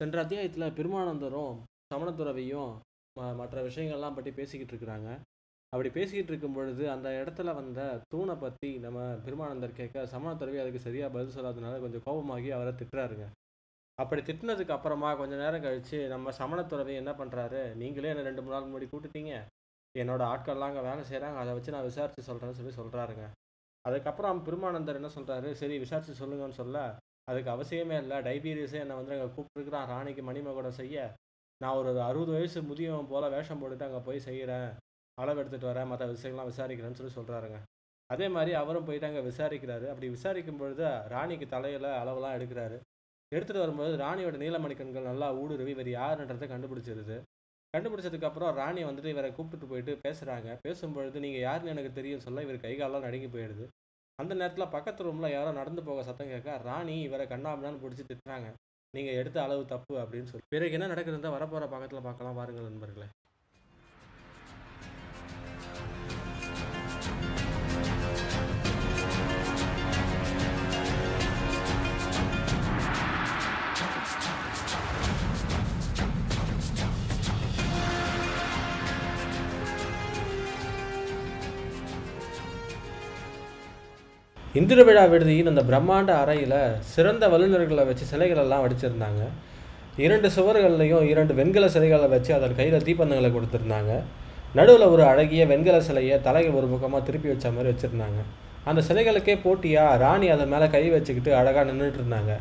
சென்ற அத்தியாயத்தில் பெருமானந்தரும் சமணத்துறவையும் ம- மற்ற விஷயங்கள்லாம் பற்றி பேசிக்கிட்டு இருக்கிறாங்க. அப்படி பேசிக்கிட்டு இருக்கும் பொழுது அந்த இடத்துல வந்த தூணை பற்றி நம்ம பெருமானந்தர் கேட்க சமணத்துறவி அதுக்கு சரியாக பதில் சொல்லாதனால கொஞ்சம் கோபமாகி அவரை திட்டுறாருங்க. அப்படி திட்டினதுக்கு அப்புறமா கொஞ்ச நேரம் கழித்து நம்ம சமணத்துறவி என்ன பண்ணுறாரு நீங்களே என்ன ரெண்டு மூணு நாள் முன்னாடி கூப்பிட்டுட்டீங்க. என்னோட ஆட்கள்லாம் அங்கே வேலை செய்கிறாங்க அதை வச்சு நான் விசாரித்து சொல்கிறேன்னு சொல்லி சொல்கிறாருங்க அதுக்கப்புறம் பெருமானந்தர் என்ன சொல்கிறாரு சரி விசாரித்து சொல்லுங்கன்னு சொல்ல அதுக்கு அவசியமே இல்லை. டைபீரியஸே என்னை வந்து அங்கே கூப்பிட்டுருக்குறான். ராணிக்கு மணிமகுடம் செய்ய. நான் ஒரு அறுபது வயசு முதியவன் போல் வேஷம் போட்டுட்டு அங்கே போய் செய்கிறேன் அளவு எடுத்துகிட்டு வரேன். மற்ற விஷயங்கள்லாம் விசாரிக்கிறேன்னு சொல்லி சொல்கிறாருங்க அதே மாதிரி அவரும் போயிட்டு அங்கே விசாரிக்கிறாரு. அப்படி விசாரிக்கும் பொழுது ராணிக்கு தலையில் அளவெல்லாம் எடுக்கிறாரு. எடுத்துகிட்டு வரும்போது ராணியோட நீலமணி கண்கள் நல்லா ஊடுருவி இவர் யாருன்றதை கண்டுபிடிச்சிருது. கண்டுபிடிச்சதுக்கப்புறம் ராணி வந்துட்டு இவரை கூப்பிட்டு போயிட்டு பேசுகிறாங்க பேசும்பொழுது நீங்கள் யாருன்னு எனக்கு தெரியும். சொல்ல இவர் கை காலெல்லாம் நடுங்கி போயிடுது. அந்த நேரத்தில் பக்கத்து ரூமில் யாரோ நடந்து போக சத்தம் கேட்க ராணி இவரை கண்ணாமண்ணான்னு பிடிச்சி திட்டுறாங்க. நீங்கள் எடுத்த அளவு தப்பு அப்படின்னு சொல்லி. பிறகு என்ன நடக்குதுன்னு வரப்போகிற பக்கத்தில் பார்க்கலாம் பாருங்கள் நண்பர்களே. இந்திர விழா விடுதியின் அந்த பிரம்மாண்ட அறையில் சிறந்த வல்லுநர்களை வச்சு சிலைகளெல்லாம் வடிச்சிருந்தாங்க. இரண்டு சுவர்கள்லையும் இரண்டு வெண்கல சிலைகளை வச்சு அதன் கையில் தீப்பந்தங்களை கொடுத்துருந்தாங்க. நடுவில் ஒரு அழகிய வெண்கல சிலையை தலையை ஒரு பக்கமாக திருப்பி வச்ச மாதிரி வச்சுருந்தாங்க. அந்த சிலைகளுக்கே போட்டியாக ராணி அதன் மேலே கை வச்சுக்கிட்டு அழகாக நின்றுட்டு இருந்தாங்க.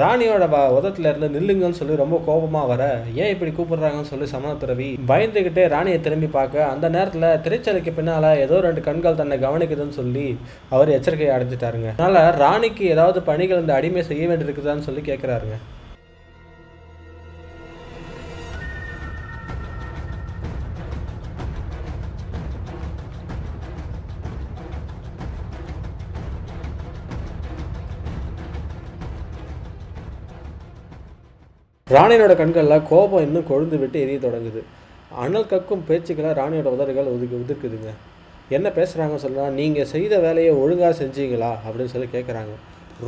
ராணியோட உதத்துல இருந்து நில்லுங்கன்னு சொல்லி ரொம்ப கோபமாக வர ஏன் இப்படி கூப்பிடுறாங்கன்னு சொல்லி சமணத்துறவி பயந்துக்கிட்டே ராணியை திரும்பி பார்க்க அந்த நேரத்தில் திரைச்சலைக்கு பின்னால் ஏதோ ரெண்டு கண்கள் தன்னை கவனிக்குதுன்னு சொல்லி அவர் எச்சரிக்கையை அடைஞ்சிட்டாருங்க. அதனால் ராணிக்கு ஏதாவது பணிகள் இந்த அடிமை செய்ய வேண்டியிருக்குதான்னு சொல்லி கேட்குறாருங்க ராணியோட கண்களில் கோபம் இன்னும் கொழுந்து விட்டு எரிய தொடங்குது. அனல் கக்கும் பேச்சுக்களை ராணியோட உதடுகள் ஒதுக்கி உதிர்க்குதுங்க. என்ன பேசுகிறாங்க சொல்லலாம் நீங்கள் செய்த வேலையை ஒழுங்காக செஞ்சீங்களா? அப்படின்னு சொல்லி கேட்குறாங்க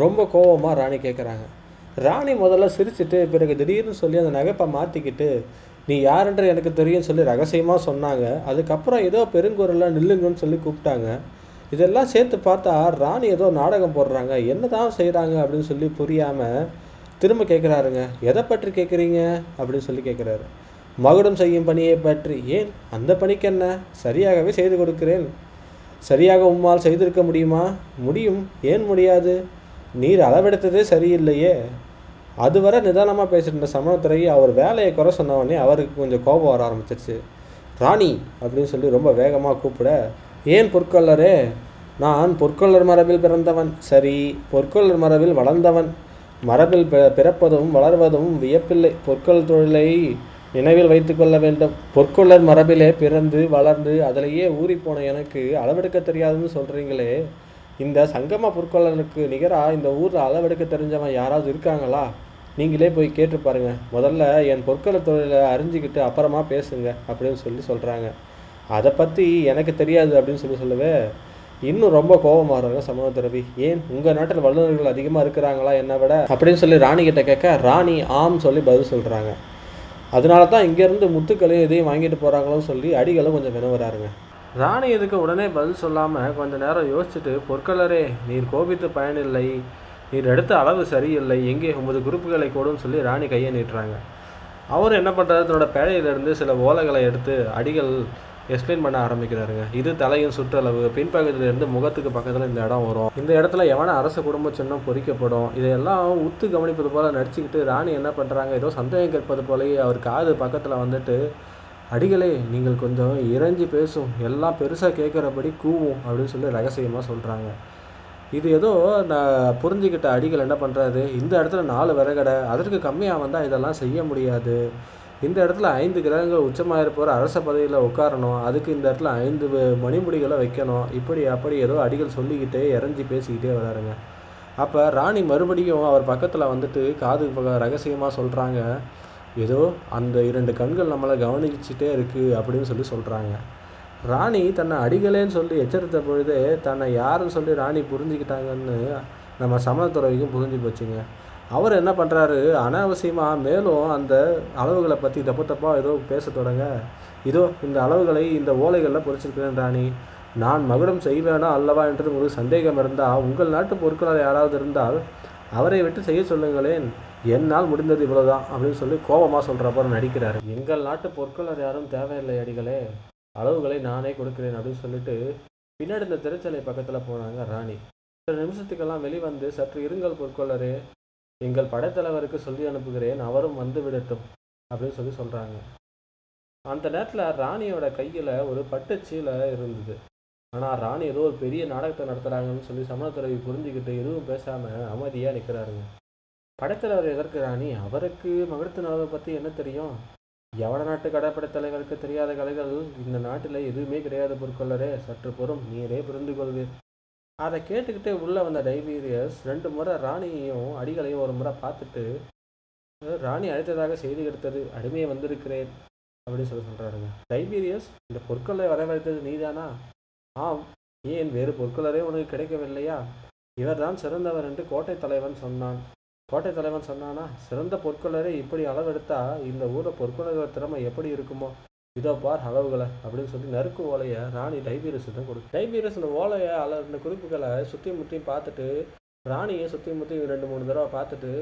ரொம்ப கோபமாக ராணி கேட்குறாங்க ராணி முதல்ல சிரிச்சுட்டு பிறகு திடீர்னு சொல்லி அந்த நகைப்பை மாற்றிக்கிட்டு நீ யாருன்ற எனக்கு தெரியும் சொல்லி ரகசியமாக சொன்னாங்க. அதுக்கப்புறம் ஏதோ பெருங்குரலில் நில்லுங்கன்னு சொல்லி கூப்பிட்டாங்க. இதெல்லாம் சேர்த்து பார்த்தா ராணி ஏதோ நாடகம் போடுறாங்க. என்ன தான் செய்கிறாங்க அப்படின்னு சொல்லி புரியாமல் திரும்ப கேட்குறாருங்க எதை பற்றி கேட்குறீங்க அப்படின்னு சொல்லி கேட்குறாரு மகுடம் செய்யும் பணியை பற்றி. ஏன்? அந்த பணிக்கு என்ன? சரியாகவே செய்து கொடுக்கிறேன். சரியாக உம்மால் செய்திருக்க முடியுமா? முடியும். ஏன் முடியாது? நீர் அளவெடுத்ததே சரியில்லையே. அதுவரை நிதானமாக பேசிட்டு இருந்த சமணத்துறை அவர் வேலையை குறை சொன்ன அவருக்கு கொஞ்சம் கோபம் வர ஆரம்பிச்சிருச்சு. ராணி அப்படின்னு சொல்லி ரொம்ப வேகமாக கூப்பிட ஏன் பொற்கொள்ளரே நான் பொற்கொள்ளர் மரபில் பிறந்தவன். சரி பொற்கொள்ளர் மரபில் வளர்ந்தவன். மரபில் பிறப்பதும் வளர்வதும் வியப்பில்லை. பொற்கொள் தொழிலை நினைவில் வைத்துக்கொள்ள வேண்டும். பொற்கொள்ளர் மரபிலே பிறந்து வளர்ந்து அதிலேயே ஊறிப்போன எனக்கு அளவெடுக்க தெரியாதுன்னு சொல்கிறீங்களே இந்த சங்கம பொற்கொள்ளனுக்கு நிகராக இந்த ஊரில் அளவெடுக்க தெரிஞ்சவன் யாராவது இருக்காங்களா? நீங்களே போய் கேட்டு பாருங்கள் முதல்ல என் பொற்கொள்ள தொழிலை அறிஞ்சிக்கிட்டு அப்புறமா பேசுங்க அப்படின்னு சொல்லி சொல்கிறாங்க அதை பற்றி எனக்கு தெரியாது அப்படின்னு சொல்லி சொல்லவே இன்னும் ரொம்ப கோபமாகறாங்க சமூகத்துறவி ஏன்? உங்கள் நாட்டில் வல்லுநர்கள் அதிகமாக இருக்கிறாங்களா என்னை விட? அப்படின்னு சொல்லி ராணி கிட்ட கேட்க ராணி ஆம் சொல்லி பதில் சொல்கிறாங்க அதனால தான் இங்கேருந்து முத்துக்களையும் இதையும் வாங்கிட்டு போகிறாங்களோன்னு சொல்லி அடிகளும் கொஞ்சம் வினவுறாருங்க. ராணி இதுக்கு உடனே பதில் சொல்லாமல் கொஞ்ச நேரம் யோசிச்சுட்டு பொற்களரே நீர் கோபித்து பயனில்லை. நீர் எடுத்த அளவு சரியில்லை. எங்கே உமது குறிப்புகளை கூடும் சொல்லி ராணி கையை நீட்டுறாங்க. அவர் என்ன பண்ணுறாரு தன்னோட பேழையிலேருந்து சில ஓலைகளை எடுத்து அடிகள் எக்ஸ்பிளைன் பண்ண ஆரம்பிக்கிறாருங்க. இது தலையின் சுற்றளவு பின்பகுதியிலேருந்து முகத்துக்கு பக்கத்தில் இந்த இடம் வரும். இந்த இடத்துல எவன அரச குடும்ப சின்னம் பொறிக்கப்படும்? இதையெல்லாம் உத்து கவனிப்பது போல் நடிச்சுக்கிட்டு ராணி என்ன பண்ணுறாங்க ஏதோ சந்தேகம் கேட்பது போலயே அவர் காது பக்கத்தில் வந்துட்டு அடிகளே நீங்கள் கொஞ்சம் இறைஞ்சி பேசும். எல்லாம் பெருசாக கேட்குறபடி கூவும் அப்படின்னு சொல்லி ரகசியமாக சொல்கிறாங்க இது ஏதோ நான் புரிஞ்சுக்கிட்ட அடிகள் என்ன பண்ணுறாரு இந்த இடத்துல நாலு விறகடை அதற்கு கம்மியாக வந்தால் இதெல்லாம் செய்ய முடியாது. இந்த இடத்துல ஐந்து கிரகங்கள் உச்சமாக இருப்பவர் அரச பதவியில் உட்காரணும். அதுக்கு இந்த இடத்துல ஐந்து மணிமுடிகளை வைக்கணும். இப்படி அப்படி ஏதோ அடிகள் சொல்லிக்கிட்டே இறஞ்சி பேசிக்கிட்டே வராருங்க. அப்போ ராணி மறுபடியும் அவர் பக்கத்தில் வந்துட்டு காது ரகசியமாக சொல்கிறாங்க ஏதோ அந்த இரண்டு கண்கள் நம்மளை கவனிச்சுட்டே இருக்குது அப்படின்னு சொல்லி சொல்கிறாங்க ராணி தன்னை அடிகளேன்னு சொல்லி எச்சரித்த பொழுதே தன்னை யாருன்னு சொல்லி ராணி புரிஞ்சுக்கிட்டாங்கன்னு நம்ம சமணத்துறவிக்கும் புரிஞ்சு போச்சுங்க. அவர் என்ன பண்ணுறாரு அனாவசியமாக மேலும் அந்த அளவுகளை பற்றி தப்பு தப்பாக ஏதோ பேச தொடங்க. இதோ இந்த அளவுகளை இந்த ஓலைகளில் பொறிச்சிருக்கிறேன் ராணி. நான் மகுடம் செய்வேனா அல்லவா என்று உங்களுக்கு சந்தேகம் இருந்தால் உங்கள் நாட்டு பொருட்களால் யாராவது இருந்தால் அவரை விட்டு செய்ய சொல்லுங்களேன். என்னால் முடிந்தது இவ்வளோதான் அப்படின்னு சொல்லி கோபமாக சொல்கிறப்ப நடிக்கிறாரு. எங்கள் நாட்டு பொருட்களர் யாரும் தேவையில்லை அடிகளே. அளவுகளை நானே கொடுக்கிறேன் அப்படின்னு சொல்லிட்டு பின்னாடி இந்த திரைச்சலை பக்கத்தில் போனாங்க ராணி. சில நிமிஷத்துக்கெல்லாம் வெளிவந்து சற்று இருங்கள் பொற்கொள்ளரே. எங்கள் படைத்தலைவருக்கு சொல்லி அனுப்புகிறேன் அவரும் வந்து விடட்டும் அப்படின்னு சொல்லி சொல்கிறாங்க அந்த நேரத்தில் ராணியோட கையில் ஒரு பட்டுச்சீலை இருந்தது. ஆனால் ராணி ஏதோ ஒரு பெரிய நாடகத்தை நடத்துகிறாங்கன்னு சொல்லி சமணத்துறவி புரிஞ்சுக்கிட்டு எதுவும் பேசாமல் அமைதியாக நிற்கிறாருங்க படைத்தலைவர் எதற்கு ராணி? அவருக்கு மகிழ்த்து நலவை பற்றி என்ன தெரியும்? எவட நாட்டு கடற்படை தலைவருக்கு தெரியாத கலைகள் இந்த நாட்டில் எதுவுமே கிடையாது பொருட்கொள்ளரே சற்று பொறும் நீரே புரிந்து கொள்வீர் அதை கேட்டுக்கிட்டே உள்ளே வந்த டைபீரியஸ் ரெண்டு முறை ராணியையும் அடிகளையும் ஒரு முறை பார்த்துட்டு ராணி அழைத்ததாக செய்தி எடுத்தது அடிமையை வந்திருக்கிறேன் அப்படின்னு சொல்லி சொல்கிறாருங்க டைபீரியஸ் இந்த பொற்களை வரவழைத்தது நீதானா? ஆம் ஏன் வேறு பொற்களரே உனக்கு கிடைக்கவில்லையா? இவர்தான் சிறந்தவர் என்று கோட்டை தலைவன் சொன்னான். கோட்டை தலைவன் சொன்னானா சிறந்த பொற்களரே இப்படி அளவெடுத்தா இந்த ஊரில் பொற்கொள்ளர் திறமை எப்படி இருக்குமோ? இதோ பார் அளவுகளை அப்படின்னு சொல்லி நறுக்கு ஓலையை ராணி டைபீரஸ் கொடுக்கும் டைபீரஸ் இந்த ஓலையை அள இந்த குறிப்புகளை சுற்றி முற்றியும் பார்த்துட்டு ராணியை சுற்றி முற்றியும் ரெண்டு மூணு தடவை பார்த்துட்டு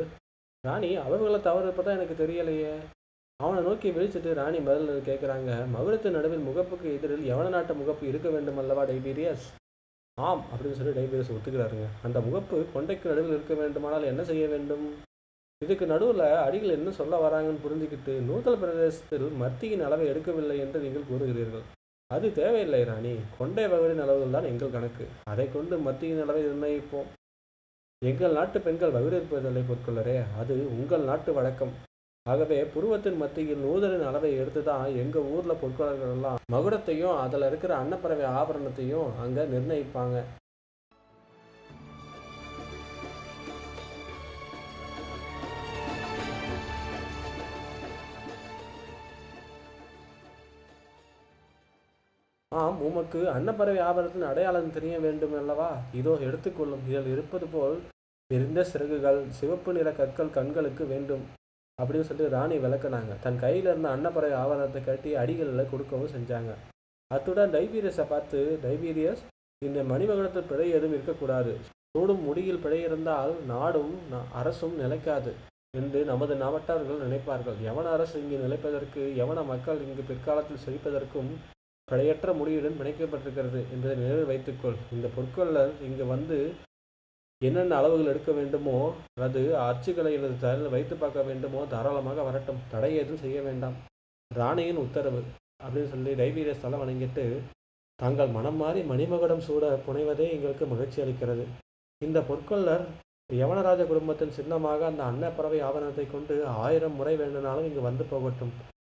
ராணி அளவுகளை தவறு தான் எனக்கு தெரியலையே. அவனை நோக்கி விழிச்சிட்டு ராணி பதில் கேட்குறாங்க மகுடத்து நடுவில் முகப்புக்கு எதிரில் எவன நாட்டு முகப்பு இருக்க வேண்டும் அல்லவா டைபீரியஸ்? ஆம் அப்படின்னு சொல்லி டைபீரியஸ் ஒத்துக்கிறாருங்க. அந்த முகப்பு கொண்டைக்கு நடுவில் இருக்க வேண்டுமானால் என்ன செய்ய வேண்டும்? இதுக்கு நடுவில் அடிகள் என்ன சொல்ல வராங்கன்னு புரிஞ்சுக்கிட்டு நூதல் பிரதேசத்தில் மத்தியின் அளவை எடுக்கவில்லை என்று நீங்கள் கூறுகிறீர்கள். அது தேவையில்லை ராணி. கொண்டை பகுதியின் அளவுகள் தான் எங்கள் கணக்கு. அதை கொண்டு மத்தியின் அளவை நிர்ணயிப்போம். எங்கள் நாட்டு பெண்கள் வகுடிருப்பதில்லை பொருட்களரே அது உங்கள் நாட்டு வழக்கம். ஆகவே புருவத்தின் மத்தியில் நூதலின் அளவை எடுத்து தான் எங்கள் ஊரில் பொற்கொள்ளர்கள் எல்லாம் மகுடத்தையும் அதில் இருக்கிற அன்னப்பறவை ஆபரணத்தையும் அங்கே நிர்ணயிப்பாங்க. ஆம் உமக்கு அன்னப்பறவை ஆபரணத்தின் அடையாளம் தெரிய வேண்டும் அல்லவா? இதோ எடுத்துக்கொள்ளும். இதில் இருப்பது போல் விரிந்த சிறகுகள் சிவப்பு நிற கற்கள் கண்களுக்கு வேண்டும் அப்படின்னு சொல்லி ராணி விளக்குனாங்க. தன் கையில் இருந்த அன்னப்பறவை ஆவரணத்தை கட்டி அடிகளில் கொடுக்கவும் செஞ்சாங்க. அத்துடன் டைபீரியஸை பார்த்து டைபீரியஸ் இந்த மணிமகனத்தில் பிழை எதுவும் இருக்கக்கூடாது. சூடும் முடியில் பிழை இருந்தால் நாடும் அரசும் நிலைக்காது என்று நமது நாமட்டவர்கள் நினைப்பார்கள். எவன அரசு இங்கு நிலைப்பதற்கு எவன மக்கள் இங்கு பிற்காலத்தில் செழிப்பதற்கும் கடையற்ற முடியுடன் பிணைக்கப்பட்டிருக்கிறது என்பதை நினைவில் வைத்துக்கொள். இந்த பொற்கொள்ளர் இங்கு வந்து என்னென்ன அளவுகள் எடுக்க வேண்டுமோ அது அச்சுகளை எனது தலையில் வைத்து பார்க்க வேண்டுமோ தாராளமாக வரட்டும். தடை எதுவும் செய்ய வேண்டாம். ராணியின் உத்தரவு அப்படின்னு சொல்லி டைபீரியஸ் தலை வணங்கிட்டு தாங்கள் மனம் மாறி மணிமகுடம் சூட புனைவதே எங்களுக்கு மகிழ்ச்சி அளிக்கிறது. இந்த பொற்கொள்ளர் யவனராஜ குடும்பத்தின் சின்னமாக அந்த அன்னப்பறவை ஆவணத்தை கொண்டு ஆயிரம் முறை வேண்டுனாலும் இங்கு வந்து போகட்டும்.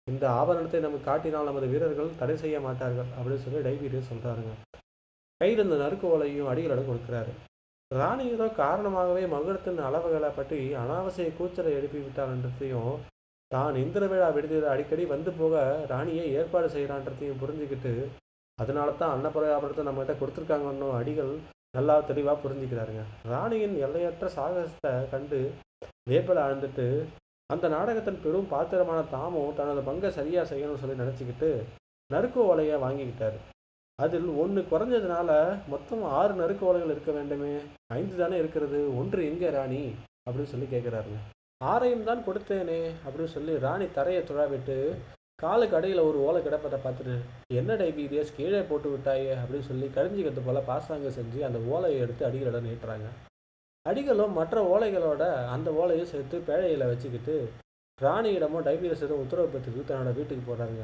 இந்த ஆபரணத்தை நமக்கு காட்டினால் நமது வீரர்கள் தடை செய்ய மாட்டார்கள் அப்படின்னு சொல்லி டைவீரியர் சொல்கிறாருங்க கையில் இந்த நறுக்கு ஓலையும் அடிகளிடம் கொடுக்குறாரு. ராணி ஏதோ காரணமாகவே மகுடத்தின் அளவுகளை பற்றி அனாவசிய கூச்சலை எழுப்பி விட்டாள்ன்றதையும் தான் இந்திர விழா விடுதியில் அடிக்கடி வந்து போக ராணியை ஏற்பாடு செய்கிறான்றதையும் புரிஞ்சுக்கிட்டு அதனால தான் அன்னப்பறவை ஆபரணத்தை நம்மகிட்ட கொடுத்துருக்காங்கன்னு அடிகள் நல்லா தெளிவாக புரிஞ்சுக்கிறாருங்க. ராணியின் எல்லையற்ற சாகசத்தை கண்டு வேப்பலை ஆழ்ந்துட்டு அந்த நாடகத்தின் பெரும் பாத்திரமான தாமும் தனது பங்கை சரியாக செய்யணும்னு சொல்லி நினச்சிக்கிட்டு நறுக்கு ஓலையை வாங்கிக்கிட்டார். அதில் ஒன்று குறைஞ்சதுனால மொத்தம் ஆறு நறுக்கு ஓலைகள் இருக்க வேண்டுமே ஐந்து தானே இருக்கிறது ஒன்று எங்கே ராணி? அப்படின்னு சொல்லி கேட்குறாருங்க ஆரையும் தான் கொடுத்தேனே அப்படின்னு சொல்லி ராணி தரையை துழாவிட்டு காலுக்கு அடையில் ஒரு ஓலை கிடப்பதை பார்த்துட்டு என்ன டைபீரியஸ் கீழே போட்டு விட்டாயே? அப்படின்னு சொல்லி கழிஞ்சிக்கிறது போல் பாசாங்க செஞ்சு அந்த ஓலையை எடுத்து அடிகளிடம் நீட்டுறாங்க. அடிகளும் மற்ற ஓலைகளோட அந்த ஓலையும் சேர்த்து பேழையில் வச்சுக்கிட்டு ராணியிடமும் டைபீரியஸிடம் உத்தரவு பெற்றுக்கு தன்னோட வீட்டுக்கு போகிறாங்க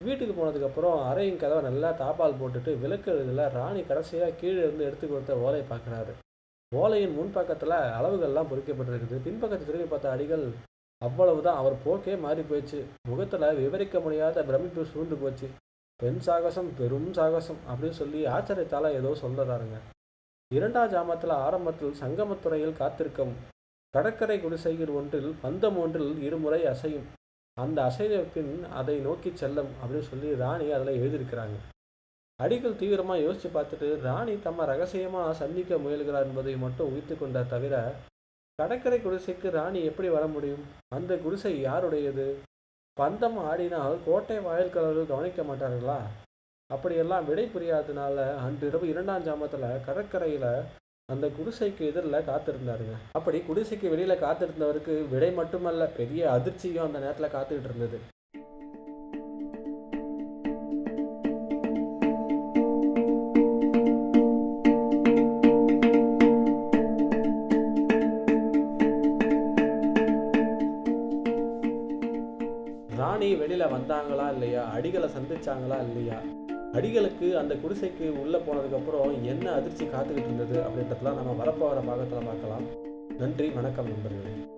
வீட்டுக்கு போனதுக்கப்புறம் அறையின் கதவை நல்லா தாப்பால் போட்டுட்டு விளக்கு இதில் ராணி கடைசியாக கீழே இருந்து எடுத்து கொடுத்த ஓலையை பார்க்குறாரு. ஓலையின் முன்பக்கத்தில் அளவுகள்லாம் பொறிக்கப்பட்டிருக்குது. பின்பக்கத்தை திரும்பி பார்த்த அடிகள் அவ்வளவுதான். அவர் போக்கே மாறி போயிடுச்சு. முகத்தில் விவரிக்க முடியாத பிரமிப்பு சூழ்ந்து போச்சு. பெண் சாகசம் பெரும் சாகசம் அப்படின்னு சொல்லி ஆச்சரியத்தால் ஏதோ சொல்லுறாருங்க இரண்டாம் ஜாமத்தில் ஆரம்பத்தில் சங்கமத்துறையில் காத்திருக்கும். கடற்கரை குடிசையில் ஒன்றில் பந்தம் ஒன்றில் இருமுறை அசையும். அந்த அசைத பின் அதை நோக்கி செல்லும் அப்படின்னு சொல்லி ராணி அதில் எழுதியிருக்கிறாங்க. அடிகள் தீவிரமாக யோசித்து பார்த்துட்டு ராணி தம்ம ரகசியமாக சந்திக்க முயல்கிறார் என்பதை மட்டும் உயிர்த்து கொண்டார் தவிர கடற்கரை குடிசைக்கு ராணி எப்படி வர முடியும்? அந்த குடிசை யாருடையது? பந்தம் ஆடினால் கோட்டை வாயில்களர்கள் கவனிக்க மாட்டார்களா? அப்படியெல்லாம் விடை புரியாததுனால அன்றிரவு இரண்டாம் ஜாமத்தில் கடற்கரையில் அந்த குடிசைக்கு எதிரில் காத்திருந்தாருங்க. அப்படி குடிசைக்கு வெளியில் காத்திருந்தவருக்கு விடை மட்டுமல்ல பெரிய அதிர்ச்சியும் அந்த நேரத்தில் காத்துக்கிட்டு இருந்தது. ராணி வெளியில் வந்தாங்களா இல்லையா? அடிகளை சந்திச்சாங்களா இல்லையா? அடிகளுக்கு அந்த குடிசைக்கு உள்ளே போனதுக்கப்புறம் என்ன அதிர்ச்சி காத்துக்கிட்டு இருந்தது அப்படின்றதுலாம் நம்ம வரப்போகிற பாகத்தில் பார்க்கலாம். நன்றி வணக்கம் நண்பர்களே.